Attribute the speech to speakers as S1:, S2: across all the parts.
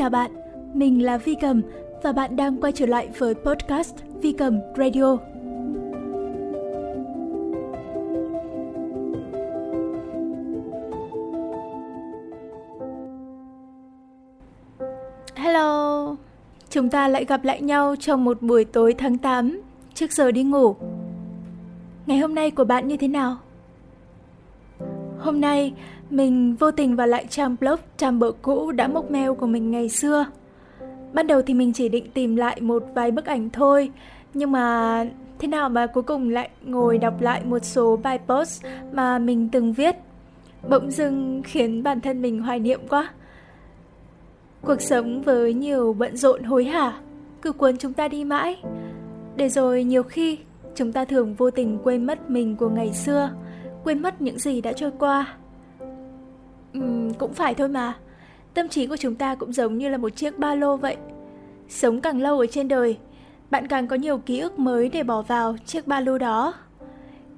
S1: chào bạn, mình là Vi Cầm và bạn đang quay trở lại với podcast Vi Cầm Radio. Hello, chúng ta lại gặp lại nhau trong một buổi tối tháng 8 trước giờ đi ngủ. Ngày hôm nay của bạn như thế nào? Hôm nay, mình vô tình vào lại trang blog trang bợ cũ đã mốc mail của mình ngày xưa. Ban đầu thì mình chỉ định tìm lại một vài bức ảnh thôi, nhưng mà thế nào mà cuối cùng lại ngồi đọc lại một số bài post mà mình từng viết. Bỗng dưng khiến bản thân mình hoài niệm quá. Cuộc sống với nhiều bận rộn hối hả, cứ cuốn chúng ta đi mãi. Để rồi nhiều khi chúng ta thường vô tình quên mất mình của ngày xưa, quên mất những gì đã trôi qua. Uhm, cũng phải thôi mà. Tâm trí của chúng ta cũng giống như là một chiếc ba lô vậy. Sống càng lâu ở trên đời, bạn càng có nhiều ký ức mới để bỏ vào chiếc ba lô đó.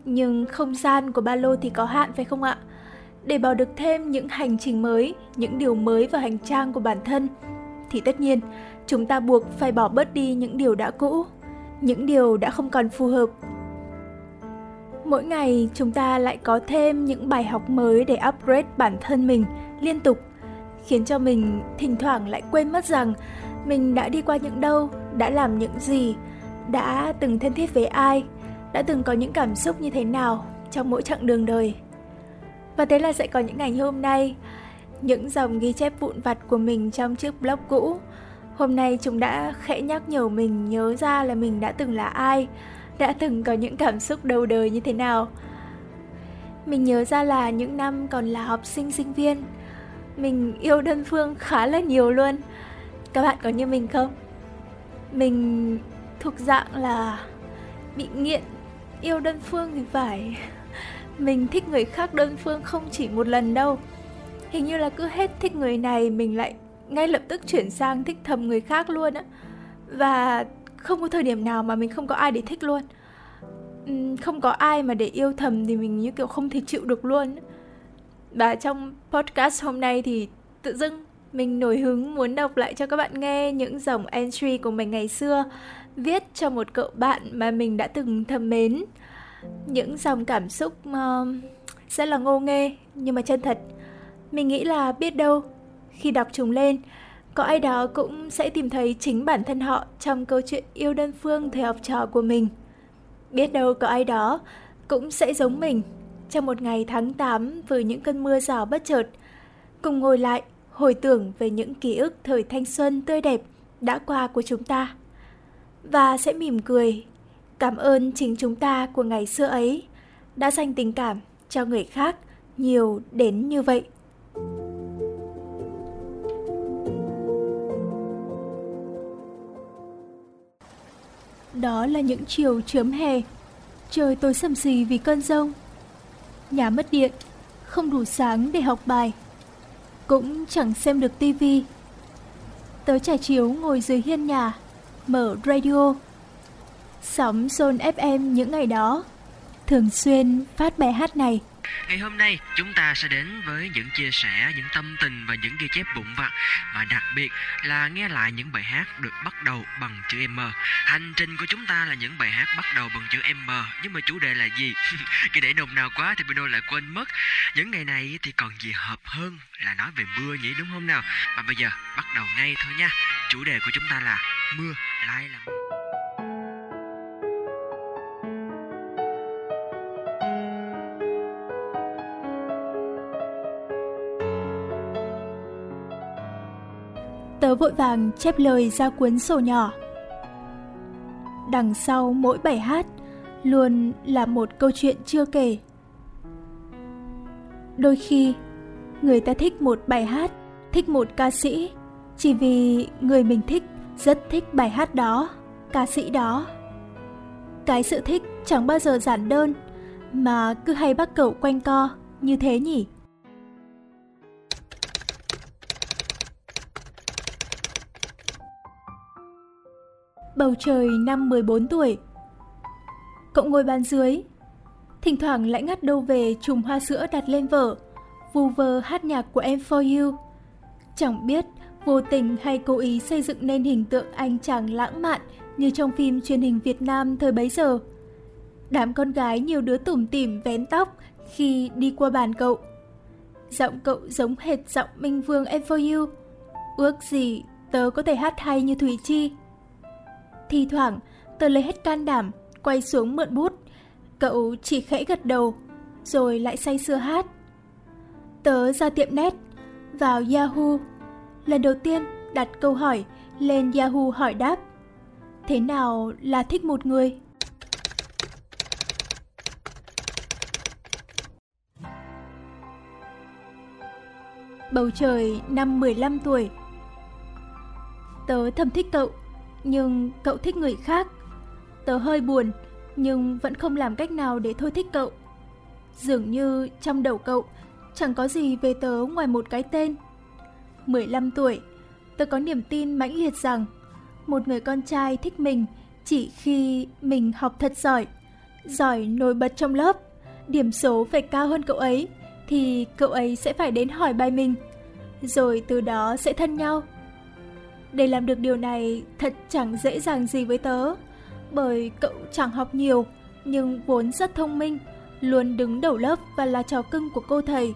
S1: Nhưng không gian của ba lô thì có hạn phải không ạ? Để bỏ được thêm những hành trình mới, những điều mới vào hành trang của bản thân, thì tất nhiên chúng ta buộc phải bỏ bớt đi những điều đã cũ, những điều đã không còn phù hợp mỗi ngày chúng ta lại có thêm những bài học mới để upgrade bản thân mình liên tục, khiến cho mình thỉnh thoảng lại quên mất rằng mình đã đi qua những đâu, đã làm những gì, đã từng thân thiết với ai, đã từng có những cảm xúc như thế nào trong mỗi chặng đường đời. Và thế là sẽ có những ngày như hôm nay, những dòng ghi chép vụn vặt của mình trong chiếc blog cũ. Hôm nay chúng đã khẽ nhắc nhở mình nhớ ra là mình đã từng là ai đã từng có những cảm xúc đầu đời như thế nào. Mình nhớ ra là những năm còn là học sinh sinh viên, mình yêu đơn phương khá là nhiều luôn. Các bạn có như mình không? Mình thuộc dạng là bị nghiện yêu đơn phương thì phải. Mình thích người khác đơn phương không chỉ một lần đâu. Hình như là cứ hết thích người này mình lại ngay lập tức chuyển sang thích thầm người khác luôn á. Và không có thời điểm nào mà mình không có ai để thích luôn. Ừ, không có ai mà để yêu thầm thì mình như kiểu không thể chịu được luôn. Và trong podcast hôm nay thì tự dưng mình nổi hứng muốn đọc lại cho các bạn nghe những dòng entry của mình ngày xưa viết cho một cậu bạn mà mình đã từng thầm mến. Những dòng cảm xúc uh, rất là ngô nghê nhưng mà chân thật. Mình nghĩ là biết đâu khi đọc chúng lên có ai đó cũng sẽ tìm thấy chính bản thân họ trong câu chuyện yêu đơn phương thời học trò của mình. Biết đâu có ai đó cũng sẽ giống mình trong một ngày tháng 8 với những cơn mưa rào bất chợt, cùng ngồi lại hồi tưởng về những ký ức thời thanh xuân tươi đẹp đã qua của chúng ta. Và sẽ mỉm cười, cảm ơn chính chúng ta của ngày xưa ấy đã dành tình cảm cho người khác nhiều đến như vậy. Đó là những chiều chớm hè. Trời tối sầm xì vì cơn rông. Nhà mất điện, không đủ sáng để học bài. Cũng chẳng xem được tivi. Tớ trải chiếu ngồi dưới hiên nhà, mở radio. Sóng Zone FM những ngày đó thường xuyên phát bài hát này.
S2: Ngày hôm nay chúng ta sẽ đến với những chia sẻ, những tâm tình và những ghi chép bụng vặt và đặc biệt là nghe lại những bài hát được bắt đầu bằng chữ M. Hành trình của chúng ta là những bài hát bắt đầu bằng chữ M nhưng mà chủ đề là gì? Cái để nồng nào quá thì Pino lại quên mất. Những ngày này thì còn gì hợp hơn là nói về mưa nhỉ đúng không nào? Và bây giờ bắt đầu ngay thôi nha. Chủ đề của chúng ta là mưa lai là mưa.
S1: Tớ vội vàng chép lời ra cuốn sổ nhỏ. Đằng sau mỗi bài hát luôn là một câu chuyện chưa kể. Đôi khi, người ta thích một bài hát, thích một ca sĩ chỉ vì người mình thích rất thích bài hát đó, ca sĩ đó. Cái sự thích chẳng bao giờ giản đơn mà cứ hay bắt cậu quanh co như thế nhỉ? Bầu trời năm 14 tuổi. Cậu ngồi bàn dưới, thỉnh thoảng lại ngắt đâu về chùm hoa sữa đặt lên vở, vu vơ hát nhạc của em for you. Chẳng biết vô tình hay cố ý xây dựng nên hình tượng anh chàng lãng mạn như trong phim truyền hình Việt Nam thời bấy giờ. Đám con gái nhiều đứa tủm tỉm vén tóc khi đi qua bàn cậu. Giọng cậu giống hệt giọng Minh Vương Em For You. Ước gì tớ có thể hát hay như Thủy Chi. Thì thoảng, tớ lấy hết can đảm, quay xuống mượn bút. Cậu chỉ khẽ gật đầu, rồi lại say sưa hát. Tớ ra tiệm net vào Yahoo. Lần đầu tiên đặt câu hỏi lên Yahoo hỏi đáp. Thế nào là thích một người? Bầu trời năm 15 tuổi Tớ thầm thích cậu, nhưng cậu thích người khác. Tớ hơi buồn, nhưng vẫn không làm cách nào để thôi thích cậu. Dường như trong đầu cậu chẳng có gì về tớ ngoài một cái tên. 15 tuổi, tớ có niềm tin mãnh liệt rằng một người con trai thích mình chỉ khi mình học thật giỏi, giỏi nổi bật trong lớp, điểm số phải cao hơn cậu ấy, thì cậu ấy sẽ phải đến hỏi bài mình, rồi từ đó sẽ thân nhau. Để làm được điều này thật chẳng dễ dàng gì với tớ, bởi cậu chẳng học nhiều, nhưng vốn rất thông minh, luôn đứng đầu lớp và là trò cưng của cô thầy.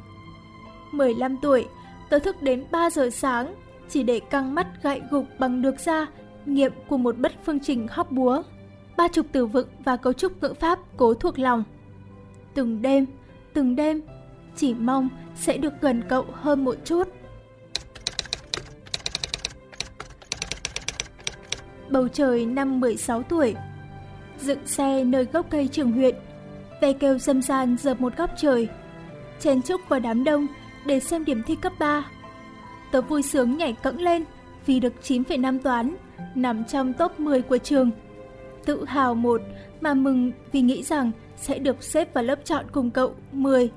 S1: 15 tuổi, tớ thức đến 3 giờ sáng, chỉ để căng mắt gại gục bằng được ra nghiệm của một bất phương trình hóc búa. Ba chục từ vựng và cấu trúc ngữ pháp cố thuộc lòng. Từng đêm, từng đêm, chỉ mong sẽ được gần cậu hơn một chút. Bầu trời năm 16 tuổi. Dựng xe nơi gốc cây trường huyện Ve kêu dâm gian dợp một góc trời. Chen chúc vào đám đông Để xem điểm thi cấp 3 Tớ vui sướng nhảy cẫng lên Vì được 9,5 toán Nằm trong top 10 của trường. Tự hào một Mà mừng vì nghĩ rằng Sẽ được xếp vào lớp chọn cùng cậu 10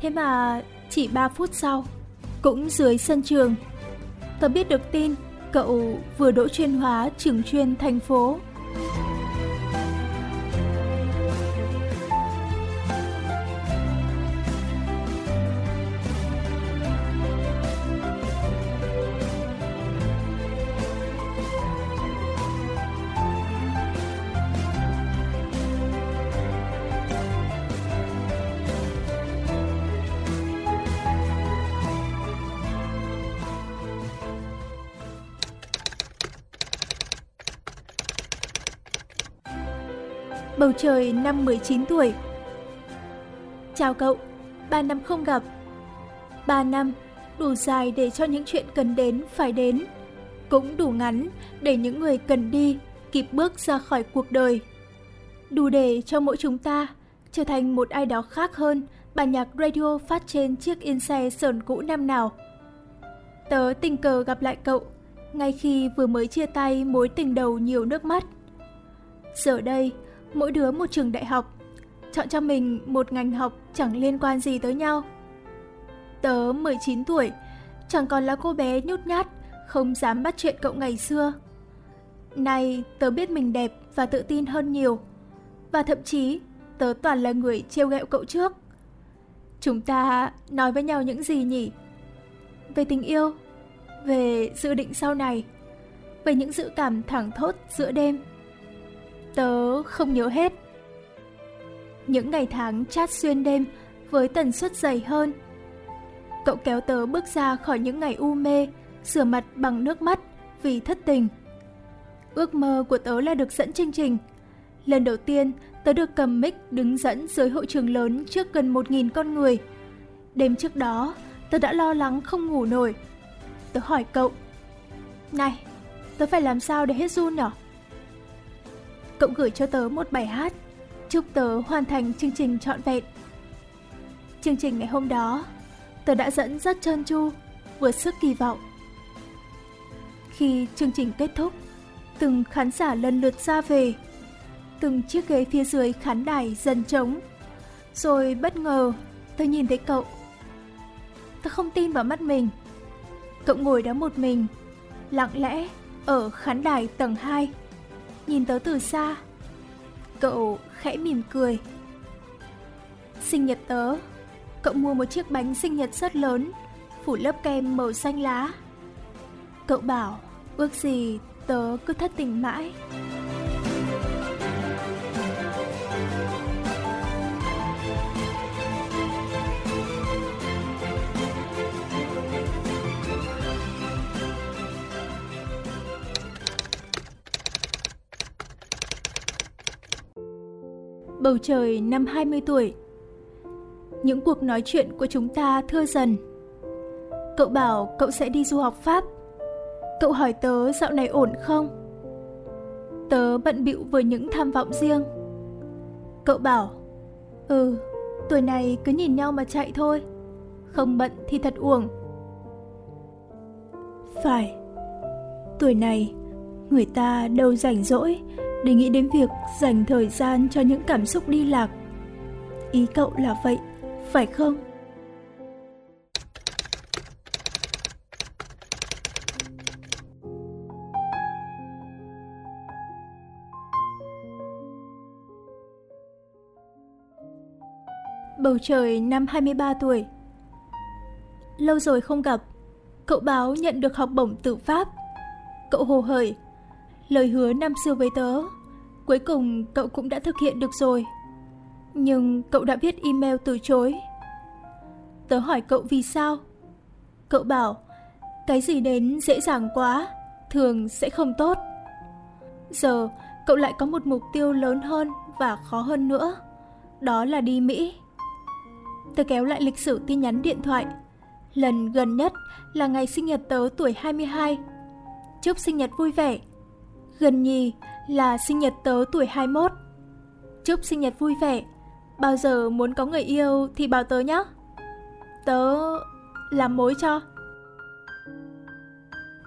S1: Thế mà chỉ 3 phút sau Cũng dưới sân trường. Tớ biết được tin Cậu vừa đỗ chuyên hóa trường chuyên thành phố. Bầu trời năm 19 tuổi. Chào cậu, 3 năm không gặp. 3 năm, đủ dài để cho những chuyện cần đến phải đến. Cũng đủ ngắn để những người cần đi kịp bước ra khỏi cuộc đời. Đủ để cho mỗi chúng ta trở thành một ai đó khác hơn bản nhạc radio phát trên chiếc in xe sờn cũ năm nào. Tớ tình cờ gặp lại cậu ngay khi vừa mới chia tay mối tình đầu nhiều nước mắt. Giờ đây, mỗi đứa một trường đại học, chọn cho mình một ngành học chẳng liên quan gì tới nhau. Tớ 19 tuổi, chẳng còn là cô bé nhút nhát, không dám bắt chuyện cậu ngày xưa. Nay tớ biết mình đẹp và tự tin hơn nhiều. Và thậm chí tớ toàn là người trêu ghẹo cậu trước. Chúng ta nói với nhau những gì nhỉ? Về tình yêu, về dự định sau này, về những dự cảm thẳng thốt giữa đêm. Tớ không nhớ hết. Những ngày tháng chat xuyên đêm với tần suất dày hơn. Cậu kéo tớ bước ra khỏi những ngày u mê, rửa mặt bằng nước mắt vì thất tình. Ước mơ của tớ là được dẫn chương trình. Lần đầu tiên, tớ được cầm mic đứng dẫn dưới hội trường lớn trước gần 1.000 con người. Đêm trước đó, tớ đã lo lắng không ngủ nổi. Tớ hỏi cậu, Này, tớ phải làm sao để hết run nhở? Cậu gửi cho tớ một bài hát, chúc tớ hoàn thành chương trình trọn vẹn. Chương trình ngày hôm đó, tớ đã dẫn rất trơn tru, vượt sức kỳ vọng. Khi chương trình kết thúc, từng khán giả lần lượt ra về, từng chiếc ghế phía dưới khán đài dần trống. Rồi bất ngờ, tớ nhìn thấy cậu. Tớ không tin vào mắt mình. Cậu ngồi đó một mình, lặng lẽ ở khán đài tầng 2 nhìn tớ từ xa. Cậu khẽ mỉm cười. Sinh nhật tớ, cậu mua một chiếc bánh sinh nhật rất lớn, phủ lớp kem màu xanh lá. Cậu bảo, ước gì tớ cứ thất tình mãi. Bầu trời năm 20 tuổi. Những cuộc nói chuyện của chúng ta thưa dần. Cậu bảo cậu sẽ đi du học Pháp. Cậu hỏi tớ dạo này ổn không? Tớ bận bịu với những tham vọng riêng. Cậu bảo Ừ, tuổi này cứ nhìn nhau mà chạy thôi. Không bận thì thật uổng. Phải Tuổi này Người ta đâu rảnh rỗi để nghĩ đến việc dành thời gian cho những cảm xúc đi lạc. Ý cậu là vậy, phải không? Bầu trời năm 23 tuổi Lâu rồi không gặp Cậu báo nhận được học bổng tự Pháp Cậu hồ hởi Lời hứa năm xưa với tớ. Cuối cùng cậu cũng đã thực hiện được rồi. Nhưng cậu đã viết email từ chối. Tớ hỏi cậu vì sao. Cậu bảo, Cái gì đến dễ dàng quá, Thường sẽ không tốt. Giờ, cậu lại có một mục tiêu lớn hơn Và khó hơn nữa, Đó là đi Mỹ. Tớ kéo lại lịch sử tin nhắn điện thoại. Lần gần nhất là ngày sinh nhật tớ tuổi 22 Chúc sinh nhật vui vẻ. Gần nhì là sinh nhật tớ tuổi 21. Chúc sinh nhật vui vẻ. Bao giờ muốn có người yêu thì bảo tớ nhé. Tớ làm mối cho.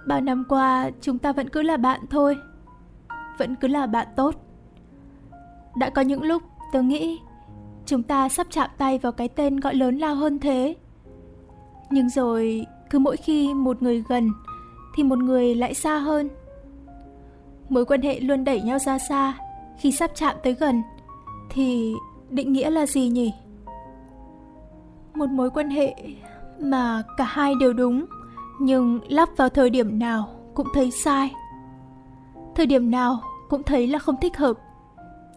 S1: Bao năm qua, chúng ta vẫn cứ là bạn thôi. Vẫn cứ là bạn tốt. Đã có những lúc tớ nghĩ chúng ta sắp chạm tay vào cái tên gọi lớn lao hơn thế. Nhưng rồi, cứ mỗi khi một người gần thì một người lại xa hơn mối quan hệ luôn đẩy nhau ra xa. Khi sắp chạm tới gần, thì định nghĩa là gì nhỉ? Một mối quan hệ mà cả hai đều đúng, nhưng lắp vào thời điểm nào cũng thấy sai. Thời điểm nào cũng thấy là không thích hợp,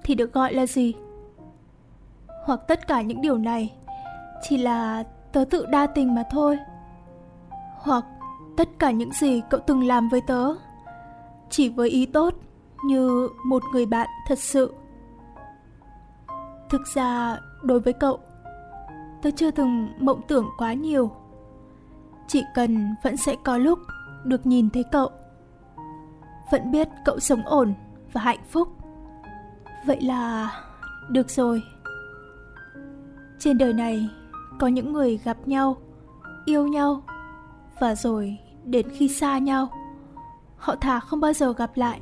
S1: thì được gọi là gì? Hoặc tất cả những điều này chỉ là tớ tự đa tình mà thôi. Hoặc tất cả những gì cậu từng làm với tớ chỉ với ý tốt như một người bạn thật sự. Thực ra, đối với cậu tớ chưa từng mộng tưởng quá nhiều. Chỉ cần vẫn sẽ có lúc được nhìn thấy cậu, vẫn biết cậu sống ổn và hạnh phúc. Vậy là được rồi. Trên đời này có những người gặp nhau, yêu nhau và rồi đến khi xa nhau họ thà không bao giờ gặp lại.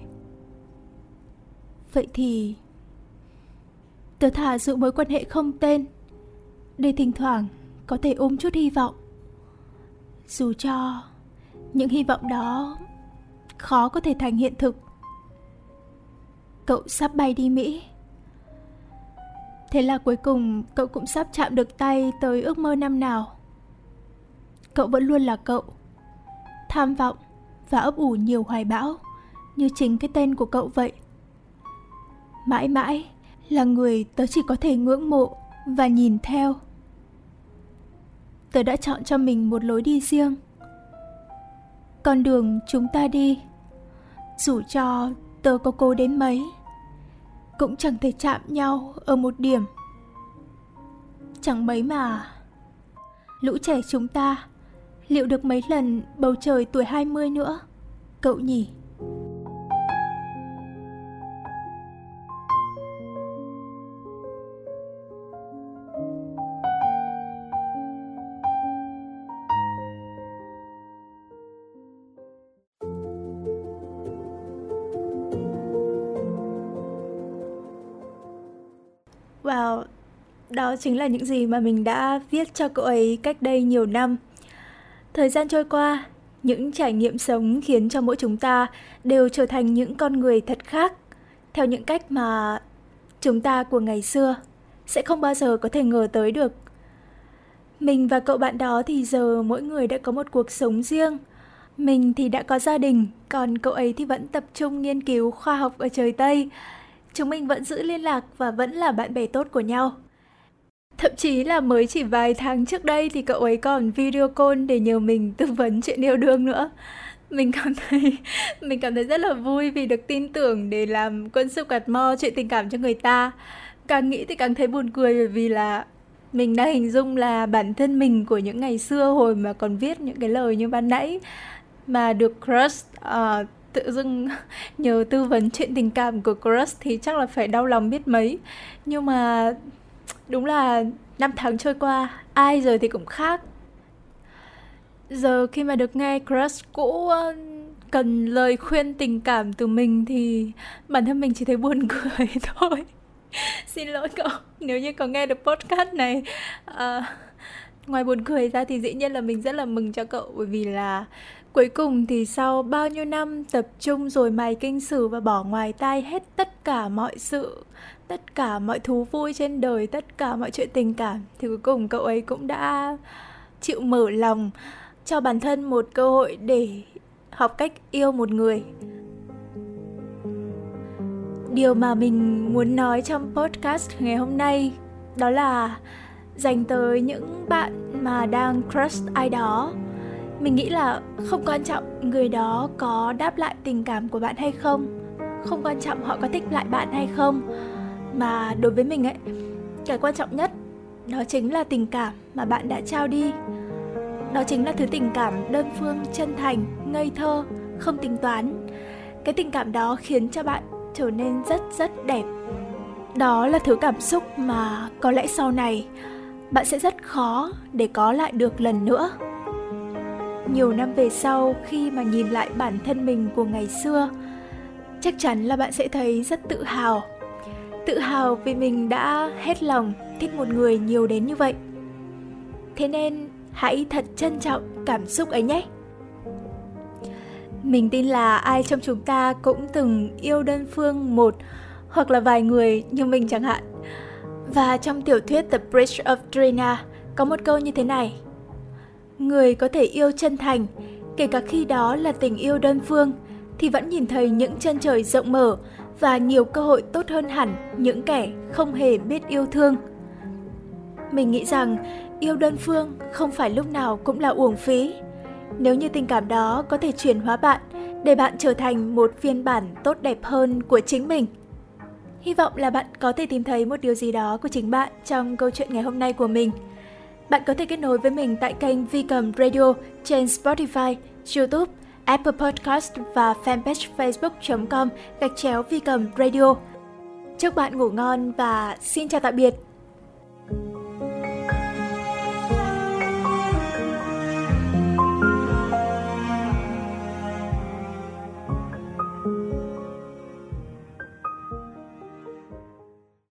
S1: Vậy thì, tớ thà giữ mối quan hệ không tên, để thỉnh thoảng có thể ôm chút hy vọng. Dù cho những hy vọng đó khó có thể thành hiện thực. Cậu sắp bay đi mỹ. Thế là cuối cùng cậu cũng sắp chạm được tay tới ước mơ năm nào. Cậu vẫn luôn là cậu, tham vọng và ấp ủ nhiều hoài bão, như chính cái tên của cậu vậy. Mãi mãi là người tớ chỉ có thể ngưỡng mộ và nhìn theo. Tớ đã chọn cho mình một lối đi riêng. Con đường chúng ta đi, dù cho tớ có cố đến mấy, cũng chẳng thể chạm nhau ở một điểm. Chẳng mấy mà, lũ trẻ chúng ta liệu được mấy lần bầu trời tuổi 20 nữa, cậu nhỉ? Wow, đó chính là những gì mà mình đã viết cho cậu ấy cách đây nhiều năm. Thời gian trôi qua, những trải nghiệm sống khiến cho mỗi chúng ta đều trở thành những con người thật khác, theo những cách mà chúng ta của ngày xưa sẽ không bao giờ có thể ngờ tới được. Mình và cậu bạn đó thì giờ mỗi người đã có một cuộc sống riêng, Mình thì đã có gia đình, còn cậu ấy thì vẫn tập trung nghiên cứu khoa học ở trời Tây. Chúng mình vẫn giữ liên lạc và vẫn là bạn bè tốt của nhau. Thậm chí là mới chỉ vài tháng trước đây thì cậu ấy còn video call để nhờ mình tư vấn chuyện yêu đương nữa. Mình cảm thấy mình cảm thấy rất là vui vì được tin tưởng để làm quân sư quạt mo chuyện tình cảm cho người ta. Càng nghĩ thì càng thấy buồn cười bởi vì là mình đã hình dung là bản thân mình của những ngày xưa hồi mà còn viết những cái lời như ban nãy mà được crush uh, tự dưng nhờ tư vấn chuyện tình cảm của crush thì chắc là phải đau lòng biết mấy nhưng mà đúng là năm tháng trôi qua ai rồi thì cũng khác. Giờ khi mà được nghe crush cũ ờ, cần lời khuyên tình cảm từ mình thì bản thân mình chỉ thấy buồn cười thôi. Xin lỗi cậu nếu như có nghe được podcast này uh, ngoài buồn cười ra thì dĩ nhiên là mình rất là mừng cho cậu bởi vì là cuối cùng thì sau bao nhiêu năm tập trung rồi mài kinh sử và bỏ ngoài tai hết tất cả mọi sự, tất cả mọi thú vui trên đời, tất cả mọi chuyện tình cảm, thì cuối cùng cậu ấy cũng đã chịu mở lòng cho bản thân một cơ hội để học cách yêu một người. Điều mà mình muốn nói trong podcast ngày hôm nay đó là dành tới những bạn mà đang crush ai đó mình nghĩ là không quan trọng người đó có đáp lại tình cảm của bạn hay không không quan trọng họ có thích lại bạn hay không. Mà đối với mình ấy, cái quan trọng nhất đó chính là tình cảm mà bạn đã trao đi. Đó chính là thứ tình cảm đơn phương, chân thành, ngây thơ, không tính toán. Cái tình cảm đó khiến cho bạn trở nên rất rất đẹp. Đó là thứ cảm xúc mà có lẽ sau này bạn sẽ rất khó để có lại được lần nữa nhiều năm về sau khi mà nhìn lại bản thân mình của ngày xưa, chắc chắn là bạn sẽ thấy rất tự hào. Tự hào vì mình đã hết lòng thích một người nhiều đến như vậy. Thế nên hãy thật trân trọng cảm xúc ấy nhé. Mình tin là ai trong chúng ta cũng từng yêu đơn phương một hoặc là vài người như mình chẳng hạn. Và trong tiểu thuyết The Bridge of Drina có một câu như thế này người có thể yêu chân thành. Kể cả khi đó là tình yêu đơn phương, thì vẫn nhìn thấy những chân trời rộng mở và nhiều cơ hội tốt hơn hẳn những kẻ không hề biết yêu thương. Mình nghĩ rằng yêu đơn phương không phải lúc nào cũng là uổng phí. Nếu như tình cảm đó có thể chuyển hóa bạn, để bạn trở thành một phiên bản tốt đẹp hơn của chính mình. Hy vọng là bạn có thể tìm thấy một điều gì đó của chính bạn trong câu chuyện ngày hôm nay của mình bạn có thể kết nối với mình tại kênh Vi Cầm Radio trên Spotify, YouTube, Apple Podcast và fanpage facebook.com gạch chéo Vi Cầm Radio. Chúc bạn ngủ ngon và xin chào tạm biệt.